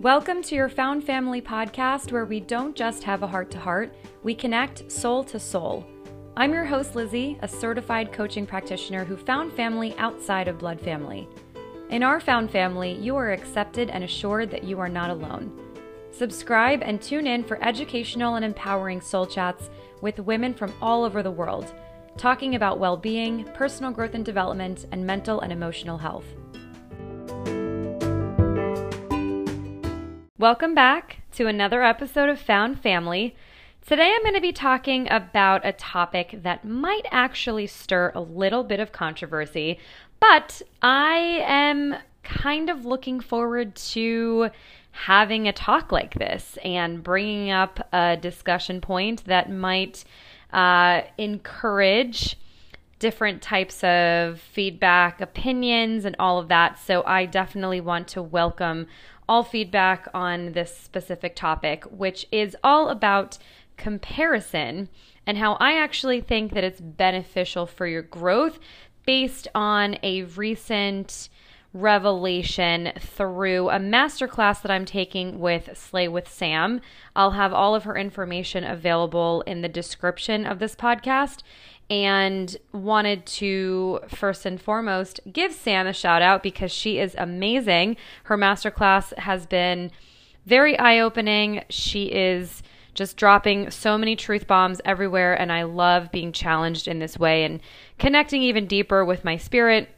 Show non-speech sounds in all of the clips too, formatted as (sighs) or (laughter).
Welcome to your Found Family podcast, where we don't just have a heart to heart, we connect soul to soul. I'm your host, Lizzie, a certified coaching practitioner who found family outside of blood family. In our Found Family, you are accepted and assured that you are not alone. Subscribe and tune in for educational and empowering soul chats with women from all over the world, talking about well being, personal growth and development, and mental and emotional health. Welcome back to another episode of Found Family. Today I'm going to be talking about a topic that might actually stir a little bit of controversy, but I am kind of looking forward to having a talk like this and bringing up a discussion point that might uh, encourage different types of feedback, opinions, and all of that. So I definitely want to welcome all feedback on this specific topic, which is all about comparison and how I actually think that it's beneficial for your growth based on a recent revelation through a masterclass that I'm taking with Slay with Sam. I'll have all of her information available in the description of this podcast and wanted to first and foremost give Sam a shout out because she is amazing. Her masterclass has been very eye opening. She is just dropping so many truth bombs everywhere, and I love being challenged in this way and connecting even deeper with my spirit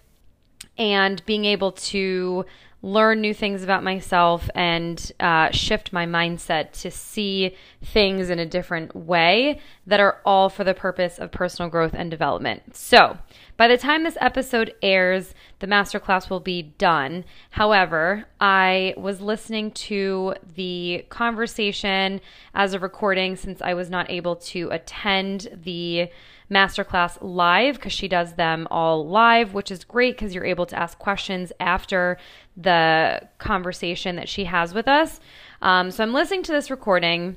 and being able to learn new things about myself and uh, shift my mindset to see things in a different way that are all for the purpose of personal growth and development. So, by the time this episode airs, the masterclass will be done. However, I was listening to the conversation as a recording since I was not able to attend the masterclass live because she does them all live, which is great because you're able to ask questions after the conversation that she has with us. Um, so I'm listening to this recording,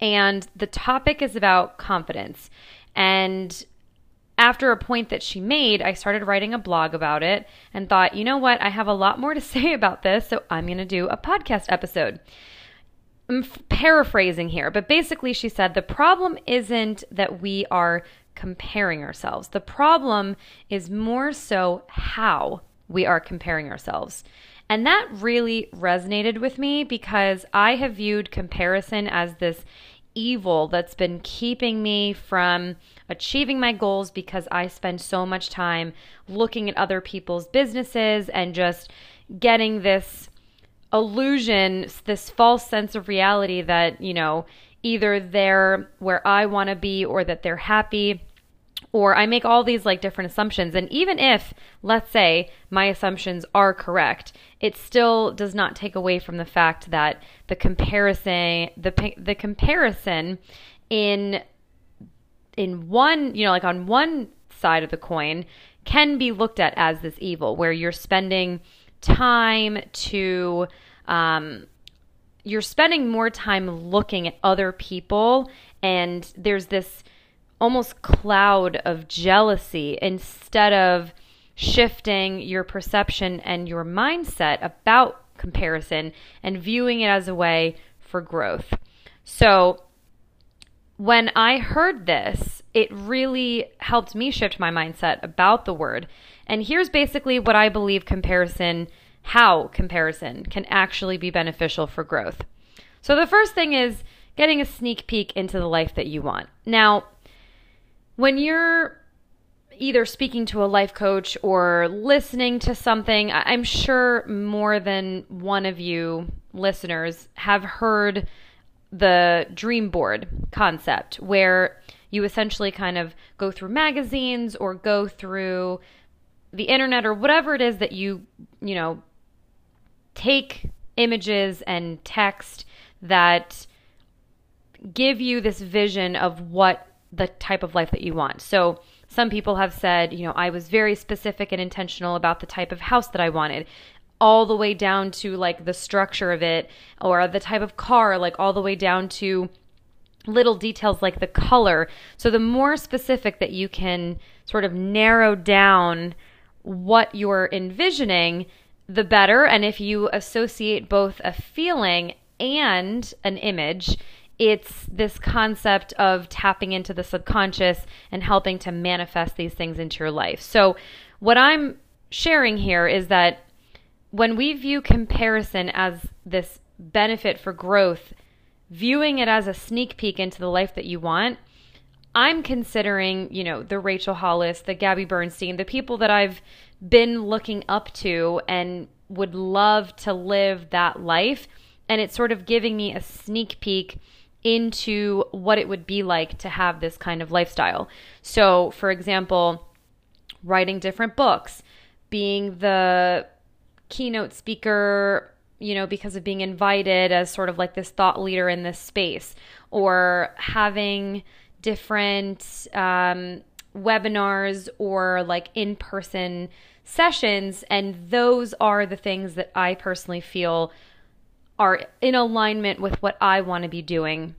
and the topic is about confidence. And after a point that she made, I started writing a blog about it and thought, you know what? I have a lot more to (laughs) say about this, so I'm going to do a podcast episode. I'm paraphrasing here, but basically, she said the problem isn't that we are comparing ourselves. The problem is more so how we are comparing ourselves. And that really resonated with me because I have viewed comparison as this evil that's been keeping me from achieving my goals because I spend so much time looking at other people's businesses and just getting this illusion, this false sense of reality that, you know, either they're where I want to be or that they're happy. Or I make all these like different assumptions. And even if, let's say, my assumptions are correct, it still does not take away from the fact that the comparison, the, the comparison in, in one, you know, like on one side of the coin can be looked at as this evil where you're spending time to um, you're spending more time looking at other people and there's this almost cloud of jealousy instead of shifting your perception and your mindset about comparison and viewing it as a way for growth. So, when I heard this, it really helped me shift my mindset about the word. And here's basically what I believe comparison, how comparison can actually be beneficial for growth. So the first thing is getting a sneak peek into the life that you want. Now, when you're either speaking to a life coach or listening to something, I'm sure more than one of you listeners have heard the dream board concept where you essentially kind of go through magazines or go through the internet or whatever it is that you, you know, take images and text that give you this vision of what the type of life that you want. So, some people have said, you know, I was very specific and intentional about the type of house that I wanted, all the way down to like the structure of it or the type of car, like all the way down to little details like the color. So, the more specific that you can sort of narrow down what you're envisioning, the better. And if you associate both a feeling and an image, it's this concept of tapping into the subconscious and helping to manifest these things into your life. So, what I'm sharing here is that when we view comparison as this benefit for growth, viewing it as a sneak peek into the life that you want, I'm considering, you know, the Rachel Hollis, the Gabby Bernstein, the people that I've been looking up to and would love to live that life. And it's sort of giving me a sneak peek into what it would be like to have this kind of lifestyle. So, for example, writing different books, being the keynote speaker, you know, because of being invited as sort of like this thought leader in this space, or having different um, webinars or like in person sessions. And those are the things that I personally feel are in alignment with what I want to be doing.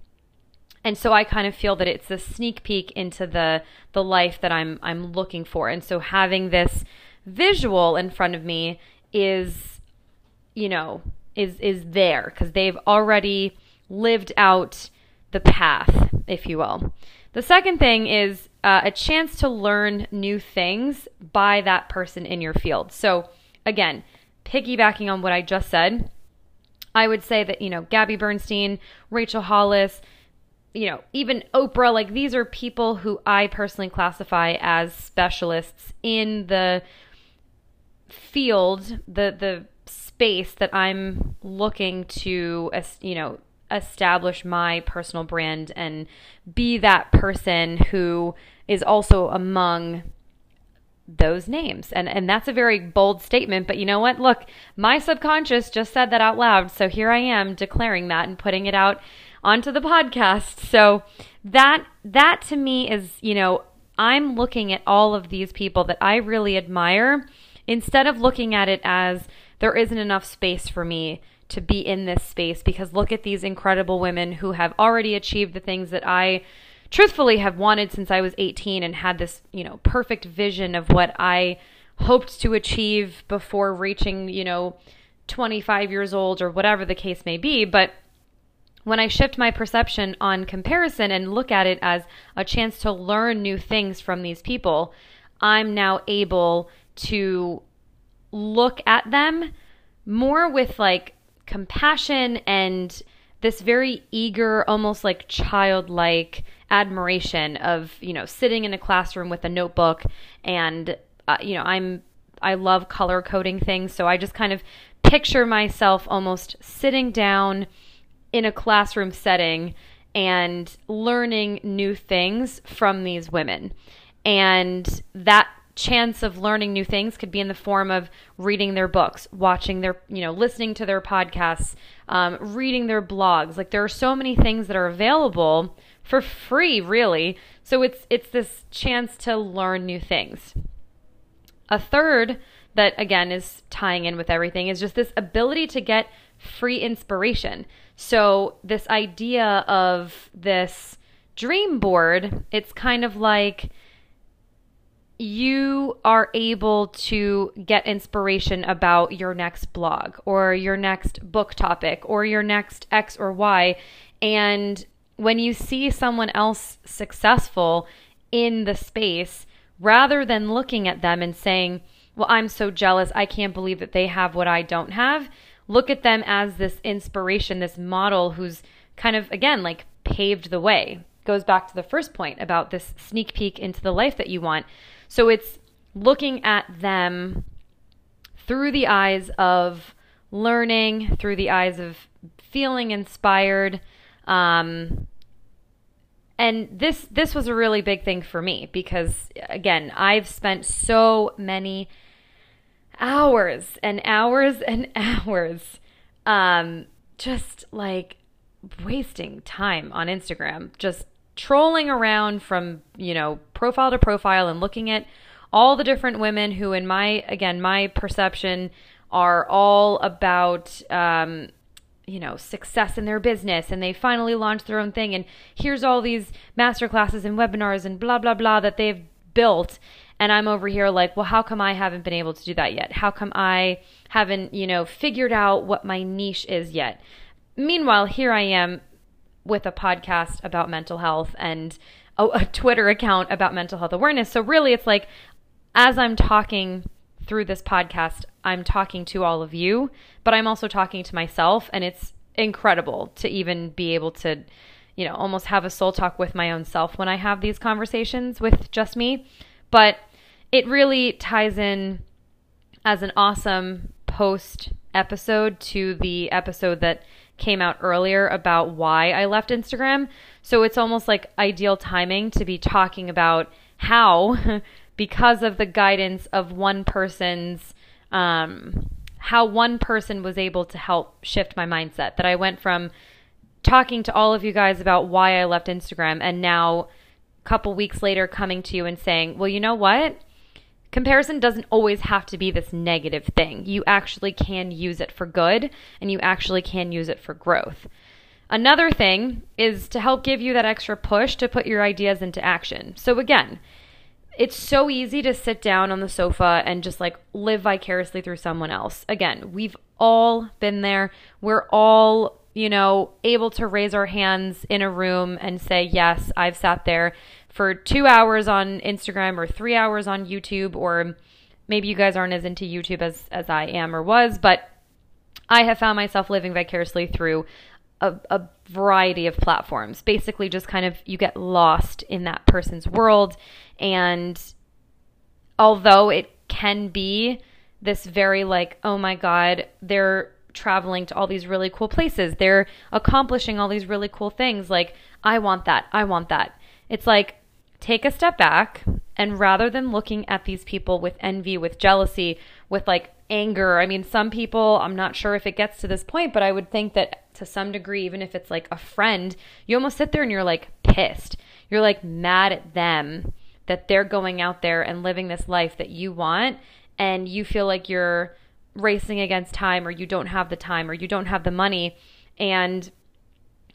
And so I kind of feel that it's a sneak peek into the the life that I'm I'm looking for. And so having this visual in front of me is you know is is there cuz they've already lived out the path, if you will. The second thing is uh, a chance to learn new things by that person in your field. So, again, piggybacking on what I just said, I would say that, you know, Gabby Bernstein, Rachel Hollis, you know, even Oprah, like these are people who I personally classify as specialists in the field, the the space that I'm looking to, you know, establish my personal brand and be that person who is also among those names. And and that's a very bold statement, but you know what? Look, my subconscious just said that out loud. So here I am declaring that and putting it out onto the podcast. So that that to me is, you know, I'm looking at all of these people that I really admire instead of looking at it as there isn't enough space for me to be in this space because look at these incredible women who have already achieved the things that I truthfully have wanted since I was 18 and had this, you know, perfect vision of what I hoped to achieve before reaching, you know, 25 years old or whatever the case may be, but when I shift my perception on comparison and look at it as a chance to learn new things from these people, I'm now able to look at them more with like compassion and this very eager, almost like childlike admiration of, you know, sitting in a classroom with a notebook and, uh, you know, I'm, I love color coding things. So I just kind of picture myself almost sitting down in a classroom setting and learning new things from these women. And that chance of learning new things could be in the form of reading their books, watching their, you know, listening to their podcasts, um, reading their blogs. Like there are so many things that are available for free, really. So it's it's this chance to learn new things. A third that again is tying in with everything is just this ability to get free inspiration. So this idea of this dream board, it's kind of like you are able to get inspiration about your next blog or your next book topic or your next X or Y. And when you see someone else successful in the space, rather than looking at them and saying, Well, I'm so jealous, I can't believe that they have what I don't have, look at them as this inspiration, this model who's kind of, again, like paved the way. Goes back to the first point about this sneak peek into the life that you want. So it's looking at them through the eyes of learning, through the eyes of feeling inspired. Um, and this this was a really big thing for me because again, I've spent so many hours and hours and (laughs) hours um, just like wasting time on Instagram, just trolling around from, you know, profile to profile and looking at all the different women who, in my, again, my perception, are all about, um, you know, success in their business and they finally launched their own thing. And here's all these master classes and webinars and blah, blah, blah that they've built. And I'm over here like, well, how come I haven't been able to do that yet? How come I haven't, you know, figured out what my niche is yet? Meanwhile, here I am with a podcast about mental health and a, a Twitter account about mental health awareness. So really, it's like as I'm talking through this podcast, I'm talking to all of you, but I'm also talking to myself, and it's incredible to even be able to, you know, almost have a soul talk with my own self when I have these conversations with just me. But it really ties in as an awesome post episode to the episode that came out earlier about why I left Instagram. So it's almost like ideal timing to be talking about how, (laughs) because of the guidance of one person's, um, how one person was able to help shift my mindset. That I went from talking to all of you guys about why I left Instagram and now a couple weeks later coming to you and saying, well, you know what? Comparison doesn't always have to be this negative thing. You actually can use it for good and you actually can use it for growth. Another thing is to help give you that extra push to put your ideas into action. So, again, it's so easy to sit down on the sofa and just like live vicariously through someone else. Again, we've all been there. We're all, you know, able to raise our hands in a room and say, Yes, I've sat there for two hours on Instagram or three hours on YouTube, or maybe you guys aren't as into YouTube as, as I am or was, but I have found myself living vicariously through a, a, variety of platforms. Basically, just kind of you get lost in that person's world. And although it can be this very like, oh my God, they're traveling to all these really cool places, they're accomplishing all these really cool things. Like, I want that. I want that. It's like, take a step back and rather than looking at these people with envy, with jealousy, with like anger, I mean, some people, I'm not sure if it gets to this point, but I would think that to some degree, even if it's like a friend, you almost sit there and you're like pissed. You're like mad at them that they're going out there and living this life that you want, and you feel like you're racing against time, or you don't have the time, or you don't have the money. And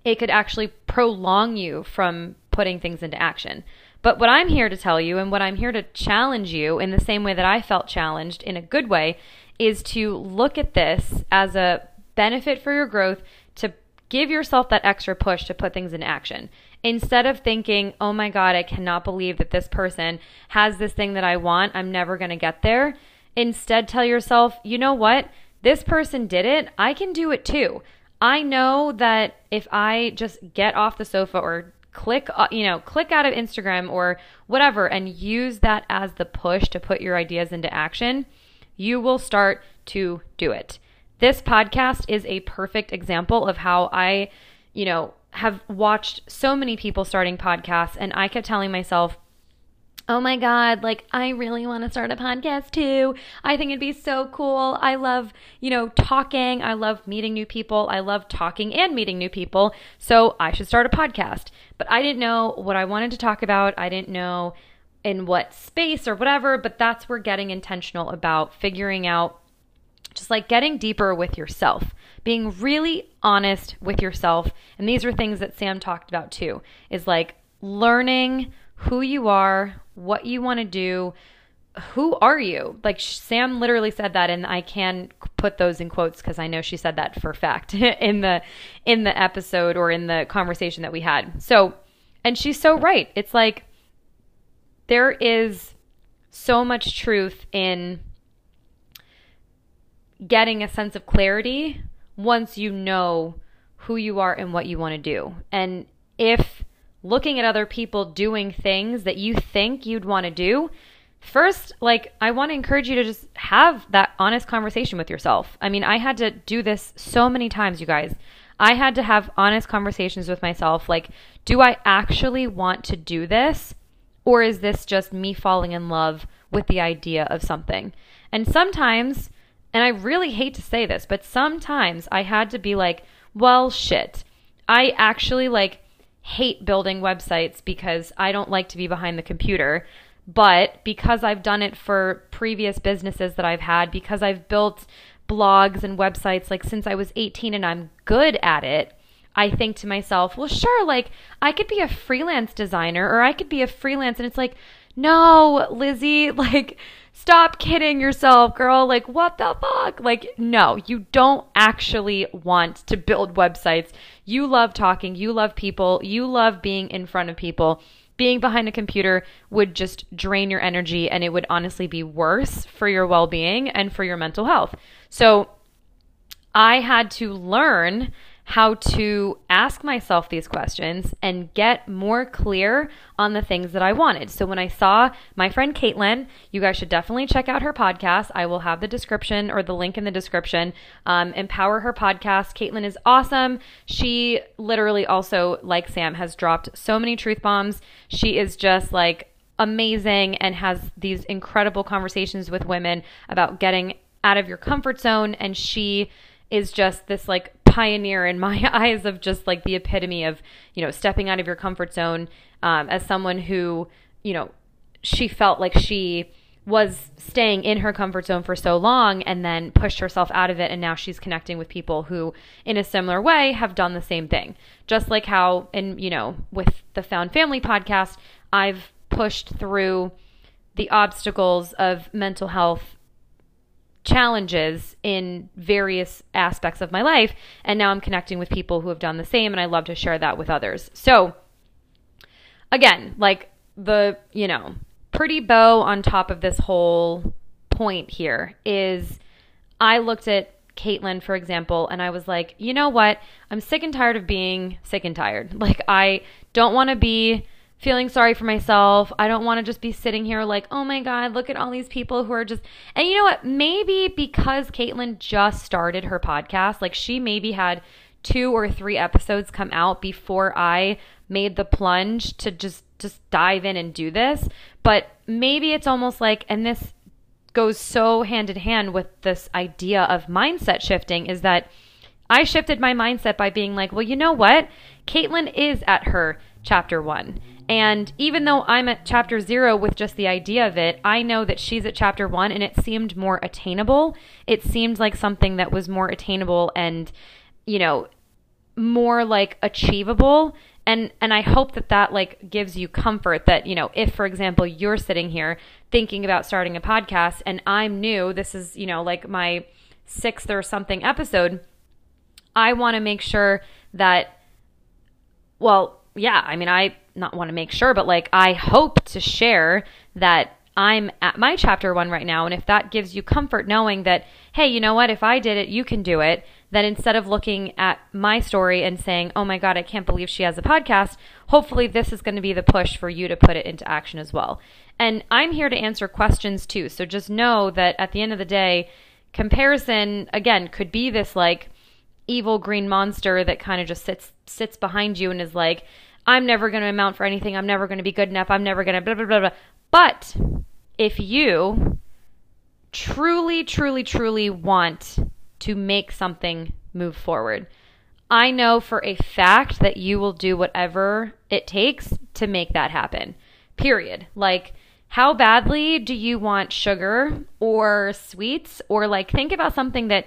it could actually prolong you from putting things into action. But what I'm here to tell you and what I'm here to challenge you in the same way that I felt challenged in a good way is to look at this as a benefit for your growth to give yourself that extra push to put things in action. Instead of thinking, oh my God, I cannot believe that this person has this thing that I want, I'm never going to get there. Instead, tell yourself, you know what? This person did it. I can do it too. I know that if I just get off the sofa or click uh, you know click out of Instagram or whatever and use that as the push to put your ideas into action you will start to do it. This podcast is a perfect example of how I you know have watched so many people starting podcasts and I kept telling myself oh my God, like I really want to start a podcast too. I think it'd be so cool. I love, you know, talking. I love meeting new people. I love talking and meeting new people. So I should start a podcast. But I didn't know what I wanted to talk about. I didn't know in what space or whatever, but that's where getting intentional about figuring out just like getting deeper with yourself, being really honest with yourself. And these are things that Sam talked about too, is like learning who you are, what you want to do. Who are you? Like Sam literally said that, and I can put those in quotes because I know she said that for fact (laughs) in the in the episode or in the conversation that we had. So, and she's so right. It's like there is so much truth in getting a sense of clarity once you know who you are and what you want to do. And if looking at other people doing things that you think you'd want to do, first, like, I want to encourage you to just have that honest conversation with yourself. I mean, I had to do this so many times, you guys. I had to have honest conversations with myself like, do I actually want to do this? Or is this just me falling in love with the idea of something? And sometimes, and I really hate to say this, but sometimes I had to be like, well, shit. I actually like hate building websites because I don't like to be behind the computer. But because I've done it for previous businesses that I've had, because I've built blogs and websites like since I was 18 and I'm good at it, I think to myself, well, sure, like I could be a freelance designer or I could be a freelance. And it's like, no, Lizzie, (laughs) like, stop kidding yourself, girl. Like, what the fuck? Like, no, you don't actually want to build websites. You love talking, you love people, you love being in front of people. Being behind a computer would just drain your energy and it would honestly be worse for your well being and for your mental health. So, I had to learn how to ask myself these questions and get more clear on the things that I wanted. So when I saw my friend Caitlin, you guys should definitely check out her podcast. I will have the description or the link in the description. Um, Empower her podcast. Caitlin is awesome. She literally also, like Sam, has dropped so many truth bombs. She is just like amazing and has these incredible conversations with women about getting out of your comfort zone. And she is just this like pioneer in my (laughs) eyes of just like the epitome of you know stepping out of your comfort zone um, as someone who you know she felt like she was staying in her comfort zone for so long and then pushed herself out of it and now she's connecting with people who in a similar way have done the same thing. Just like how in you know with the found family podcast i've pushed through the obstacles of mental health challenges in various aspects of my life. And now I'm connecting with people who have done the same, and I love to share that with others. So, again, like the, you know, pretty bow on top of this whole point here is I looked at Caitlin, for example, and I was like, you know what? I'm sick and tired of being sick and tired. Like, I don't want to be feeling sorry for myself. I don't want to just be sitting here like, oh my God, look at all these people who are just. And you know what? Maybe because Caitlin just started her podcast, like she maybe had two or three episodes come out before I made the plunge to just just dive in and do this. But maybe it's almost like, and this goes so hand in hand with this idea of mindset shifting, is that I shifted my mindset by being like, well, you know what? Caitlin is at her chapter one. And even though I'm at chapter zero with just the idea of it, I know that she's at chapter one and it seemed more attainable. It seemed like something that was more attainable and, you know, more like achievable and and I hope that that like gives you comfort that you know if for example you're sitting here thinking about starting a podcast and I'm new this is you know like my 6th or something episode I want to make sure that well yeah I mean I not want to make sure, but like I hope to share that I'm at my chapter one right now. And if that gives you comfort knowing that, hey, you know what, if I did it, you can do it, then instead of looking at my story and saying, oh my God, I can't believe she has a podcast, hopefully this is going to be the push for you to put it into action as well. And I'm here to answer questions too. So just know that at the end of the day, comparison, again, could be this like evil green monster that kind of just sits sits behind you and is like, I'm never going to amount for anything. I'm never going to be good enough. I'm never going to blah, blah, blah, blah. But if you truly, truly, truly want to make something move forward, I know for a fact that you will do whatever it takes to make that happen. Period. Like, how badly do you want sugar or sweets? Or, like, think about something that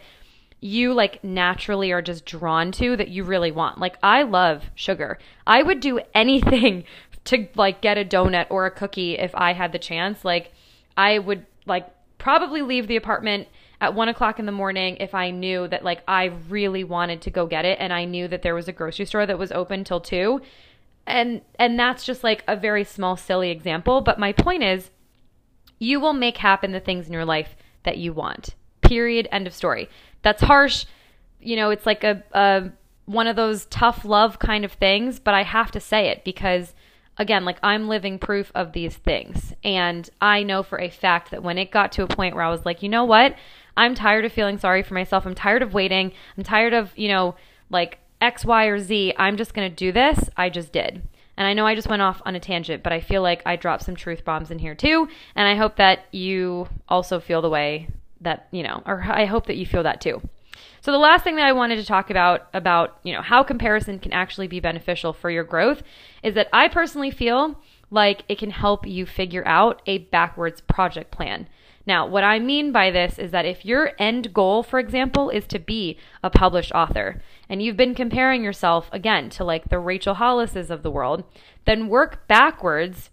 you like naturally are just drawn to that you really want. Like I love sugar. I would do anything (laughs) to like get a donut or a cookie if I had the chance. Like I would like probably leave the apartment at one o'clock in the morning if I knew that like I really wanted to go get it and I knew that there was a grocery store that was open till two. And and that's just like a very small silly example, but my point is you will make happen the things in your life that you want. Period. End of story that's harsh. You know, it's like a, a one of those tough love kind of things, but I have to say it because again, like I'm living proof of these things. And I know for a fact that when it got to a point where I was like, you know what? I'm tired of feeling sorry for myself. I'm tired of waiting. I'm tired of, you know, like X, Y, or Z. I'm just going to do this. I just did. And I know I just went off on a tangent, but I feel like I dropped some truth bombs in here too. And I hope that you also feel the way that, you know, or I hope that you feel that too. So the last thing that I wanted to talk about about, you know, how comparison can actually be beneficial for your growth is that I personally feel like it can help you figure out a backwards project plan. Now, what I mean by this is that if your end goal, for example, is to be a published author, and you've been comparing yourself again to like the Rachel Hollises of the world, then work backwards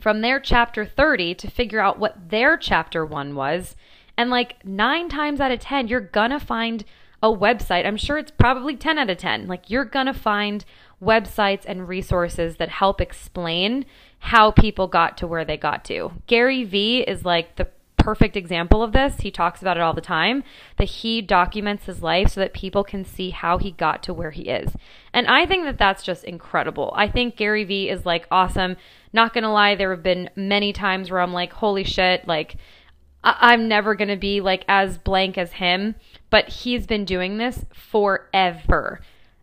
from their chapter 30 to figure out what their chapter 1 was. And like 9 times out of 10, you're going to find a website. I'm sure it's probably 10 out of 10. Like you're going to find websites and resources that help explain how people got to where they got to. Gary Vee is like the perfect example of this. He talks about it all the time that he documents his life so that people can see how he got to where he is. And I think that that's just incredible. I think Gary Vee is like awesome. Not gonna lie, there have been many times where I'm like, holy shit, like, I- I'm never gonna be like as blank as him, but he's been doing this forever.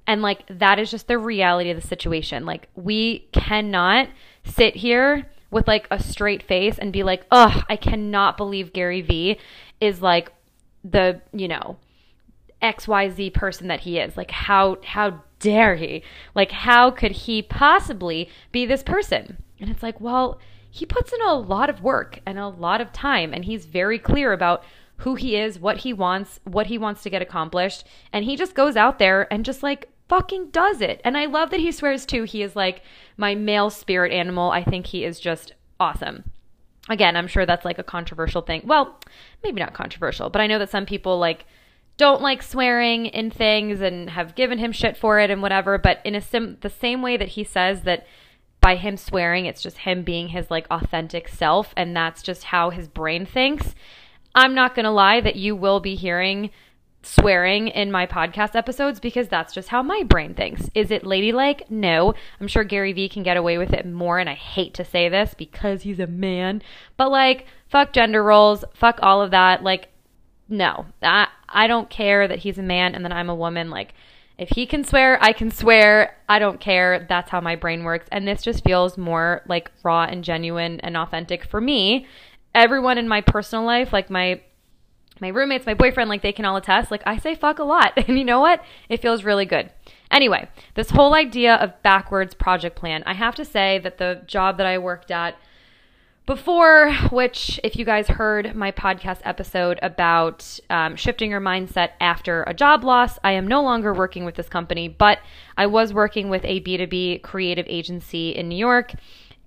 And like, that is just the reality of the situation. Like, we cannot sit here with like a straight face and be like, ugh, I cannot believe Gary Vee is like the, you know, XYZ person that he is. Like how how dare he? Like how could he possibly be this person? And it's like, well, he puts in a lot of work and a lot of time and he's very clear about who he is, what he wants, what he wants to get accomplished, and he just goes out there and just like fucking does it. And I love that he swears too. He is like my male spirit animal. I think he is just awesome. Again, I'm sure that's like a controversial thing. Well, maybe not controversial, but I know that some people like don't like swearing in things and have given him shit for it and whatever, but in a sim the same way that he says that by him swearing, it's just him being his like authentic self and that's just how his brain thinks. I'm not going to lie that you will be hearing swearing in my podcast episodes because that's just how my brain thinks. Is it ladylike? No. I'm sure Gary Vee can get away with it more, and I hate to say this because he's a man, but like, fuck gender roles, fuck all of that. Like, no, I, I don't care that he's a man and that I'm a woman. Like, if he can swear, I can swear. I don't care. That's how my brain works. And this just feels more like raw and genuine and authentic for me. Everyone in my personal life, like my my roommates, my boyfriend, like they can all attest. Like I say fuck a lot. (laughs) And you know what? It feels really good. Anyway, this whole idea of backwards project plan, I have to say that the job that I worked at before, which, if you guys heard my podcast episode about um, shifting your mindset after a job loss, I am no longer working with this company, but I was working with a B2B creative agency in New York.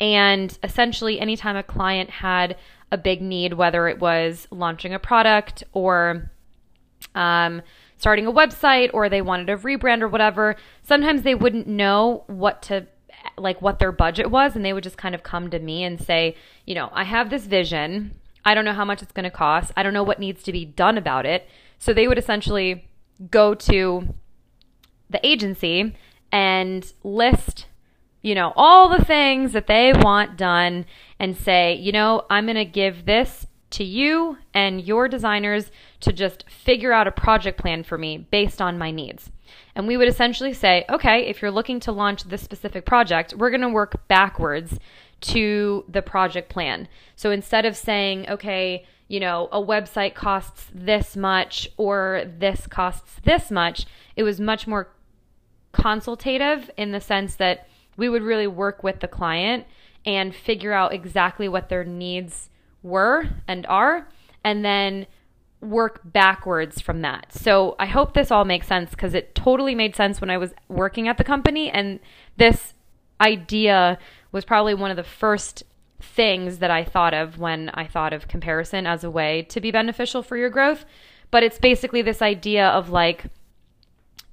And essentially, anytime a client had a big need, whether it was launching a product or um, starting a website or they wanted a rebrand or whatever, sometimes they wouldn't know what to like what their budget was and they would just kind of come to me and say, you know, I have this vision. I don't know how much it's going to cost. I don't know what needs to be done about it. So they would essentially go to the agency and list you know, all the things that they want done and say, you know, I'm going to give this to you and your designers to just figure out a project plan for me based on my needs. And we would essentially say, okay, if you're looking to launch this specific project, we're going to work backwards to the project plan. So instead of saying, okay, you know, a website costs this much or this costs this much, it was much more consultative in the sense that we would really work with the client and figure out exactly what their needs were and are, and then work backwards from that. So I hope this all makes sense because it totally made sense when I was working at the company. And this idea was probably one of the first things that I thought of when I thought of comparison as a way to be beneficial for your growth. But it's basically this idea of like,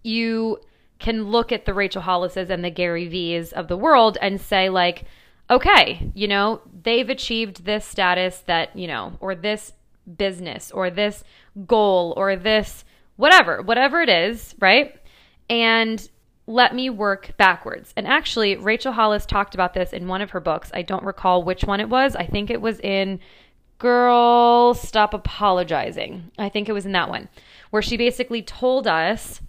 you can look at the Rachel Hollises and the Gary Vee's of the world and say, like, okay, you know, they've achieved this status that, you know, or this business or this goal or this whatever, whatever it is, right? And let me work backwards. And actually, Rachel Hollis talked about this in one of her books. I don't recall which one it was. I think it was in Girl Stop Apologizing. I think it was in that one, where she basically told us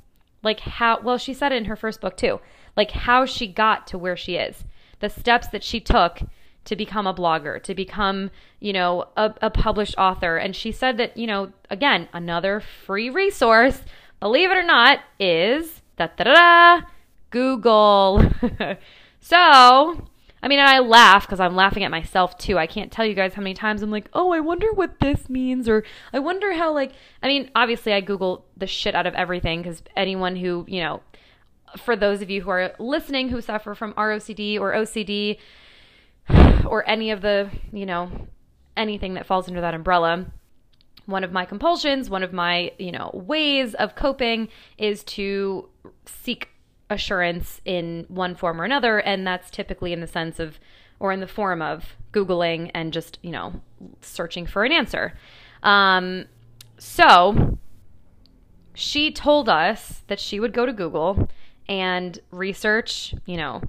like how well she said it in her first book too like how she got to where she is the steps that she took to become a blogger to become you know a, a published author and she said that you know again another free resource believe it or not is da da da, google (laughs) so I mean, and I laugh because I'm laughing at myself too. I can't tell you guys how many times I'm like, oh, I wonder what this means, or I wonder how, like, I mean, obviously I Google the shit out of everything because anyone who, you know, for those of you who are listening who suffer from ROCD or OCD, (sighs) or any of the, you know, anything that falls under that umbrella. One of my compulsions, one of my, you know, ways of coping is to seek assurance in one form or another, and that's typically in the sense of or in the form of Googling and just, you know, searching for an answer. Um, so she told us that she would go to Google and research, you know,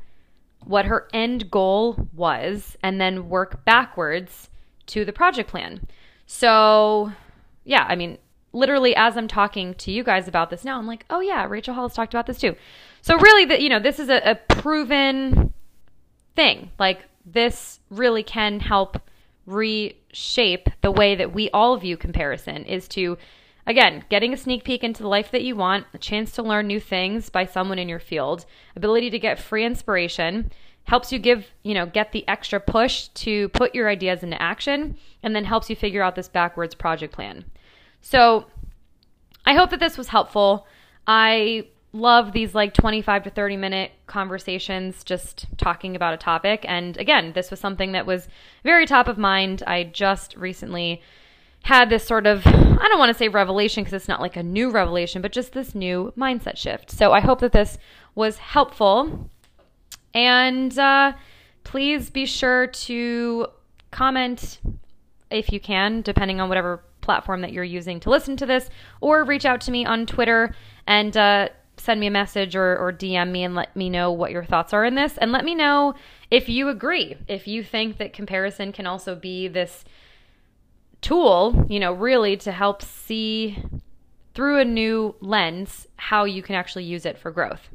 what her end goal was and then work backwards to the project plan. So, yeah, I mean, literally as I'm talking to you guys about this now, I'm like, oh yeah, Rachel Hollis has talked about this too. So really, that you know, this is a, a proven thing. Like this really can help reshape the way that we all view comparison. Is to Again, getting a sneak peek into the life that you want, a chance to learn new things by someone in your field, ability to get free inspiration, helps you give, you know, get the extra push to put your ideas into action, and then helps you figure out this backwards project plan. So, I hope that this was helpful. I love these like 25 to 30 minute conversations just talking about a topic. And again, this was something that was very top of mind. I just recently had this sort of, I don't want to say revelation because it's not like a new revelation, but just this new mindset shift. So I hope that this was helpful. And uh, please be sure to comment if you can, depending on whatever platform that you're using to listen to this, or reach out to me on Twitter and uh, send me a message or, or DM me and let me know what your thoughts are in this. And let me know if you agree, if you think that comparison can also be this tool, you know, really to help see through a new lens how you can actually use it for growth.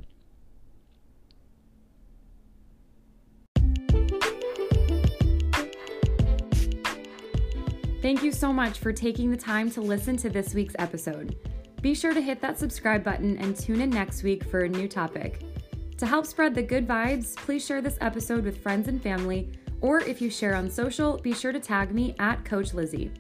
Thank you so much for taking the time to listen to this week's episode. Be sure to hit that subscribe button and tune in next week for a new topic. To help spread the good vibes, please share this episode with friends and family, or if you share on social, be sure to tag me at Coach Lizzie.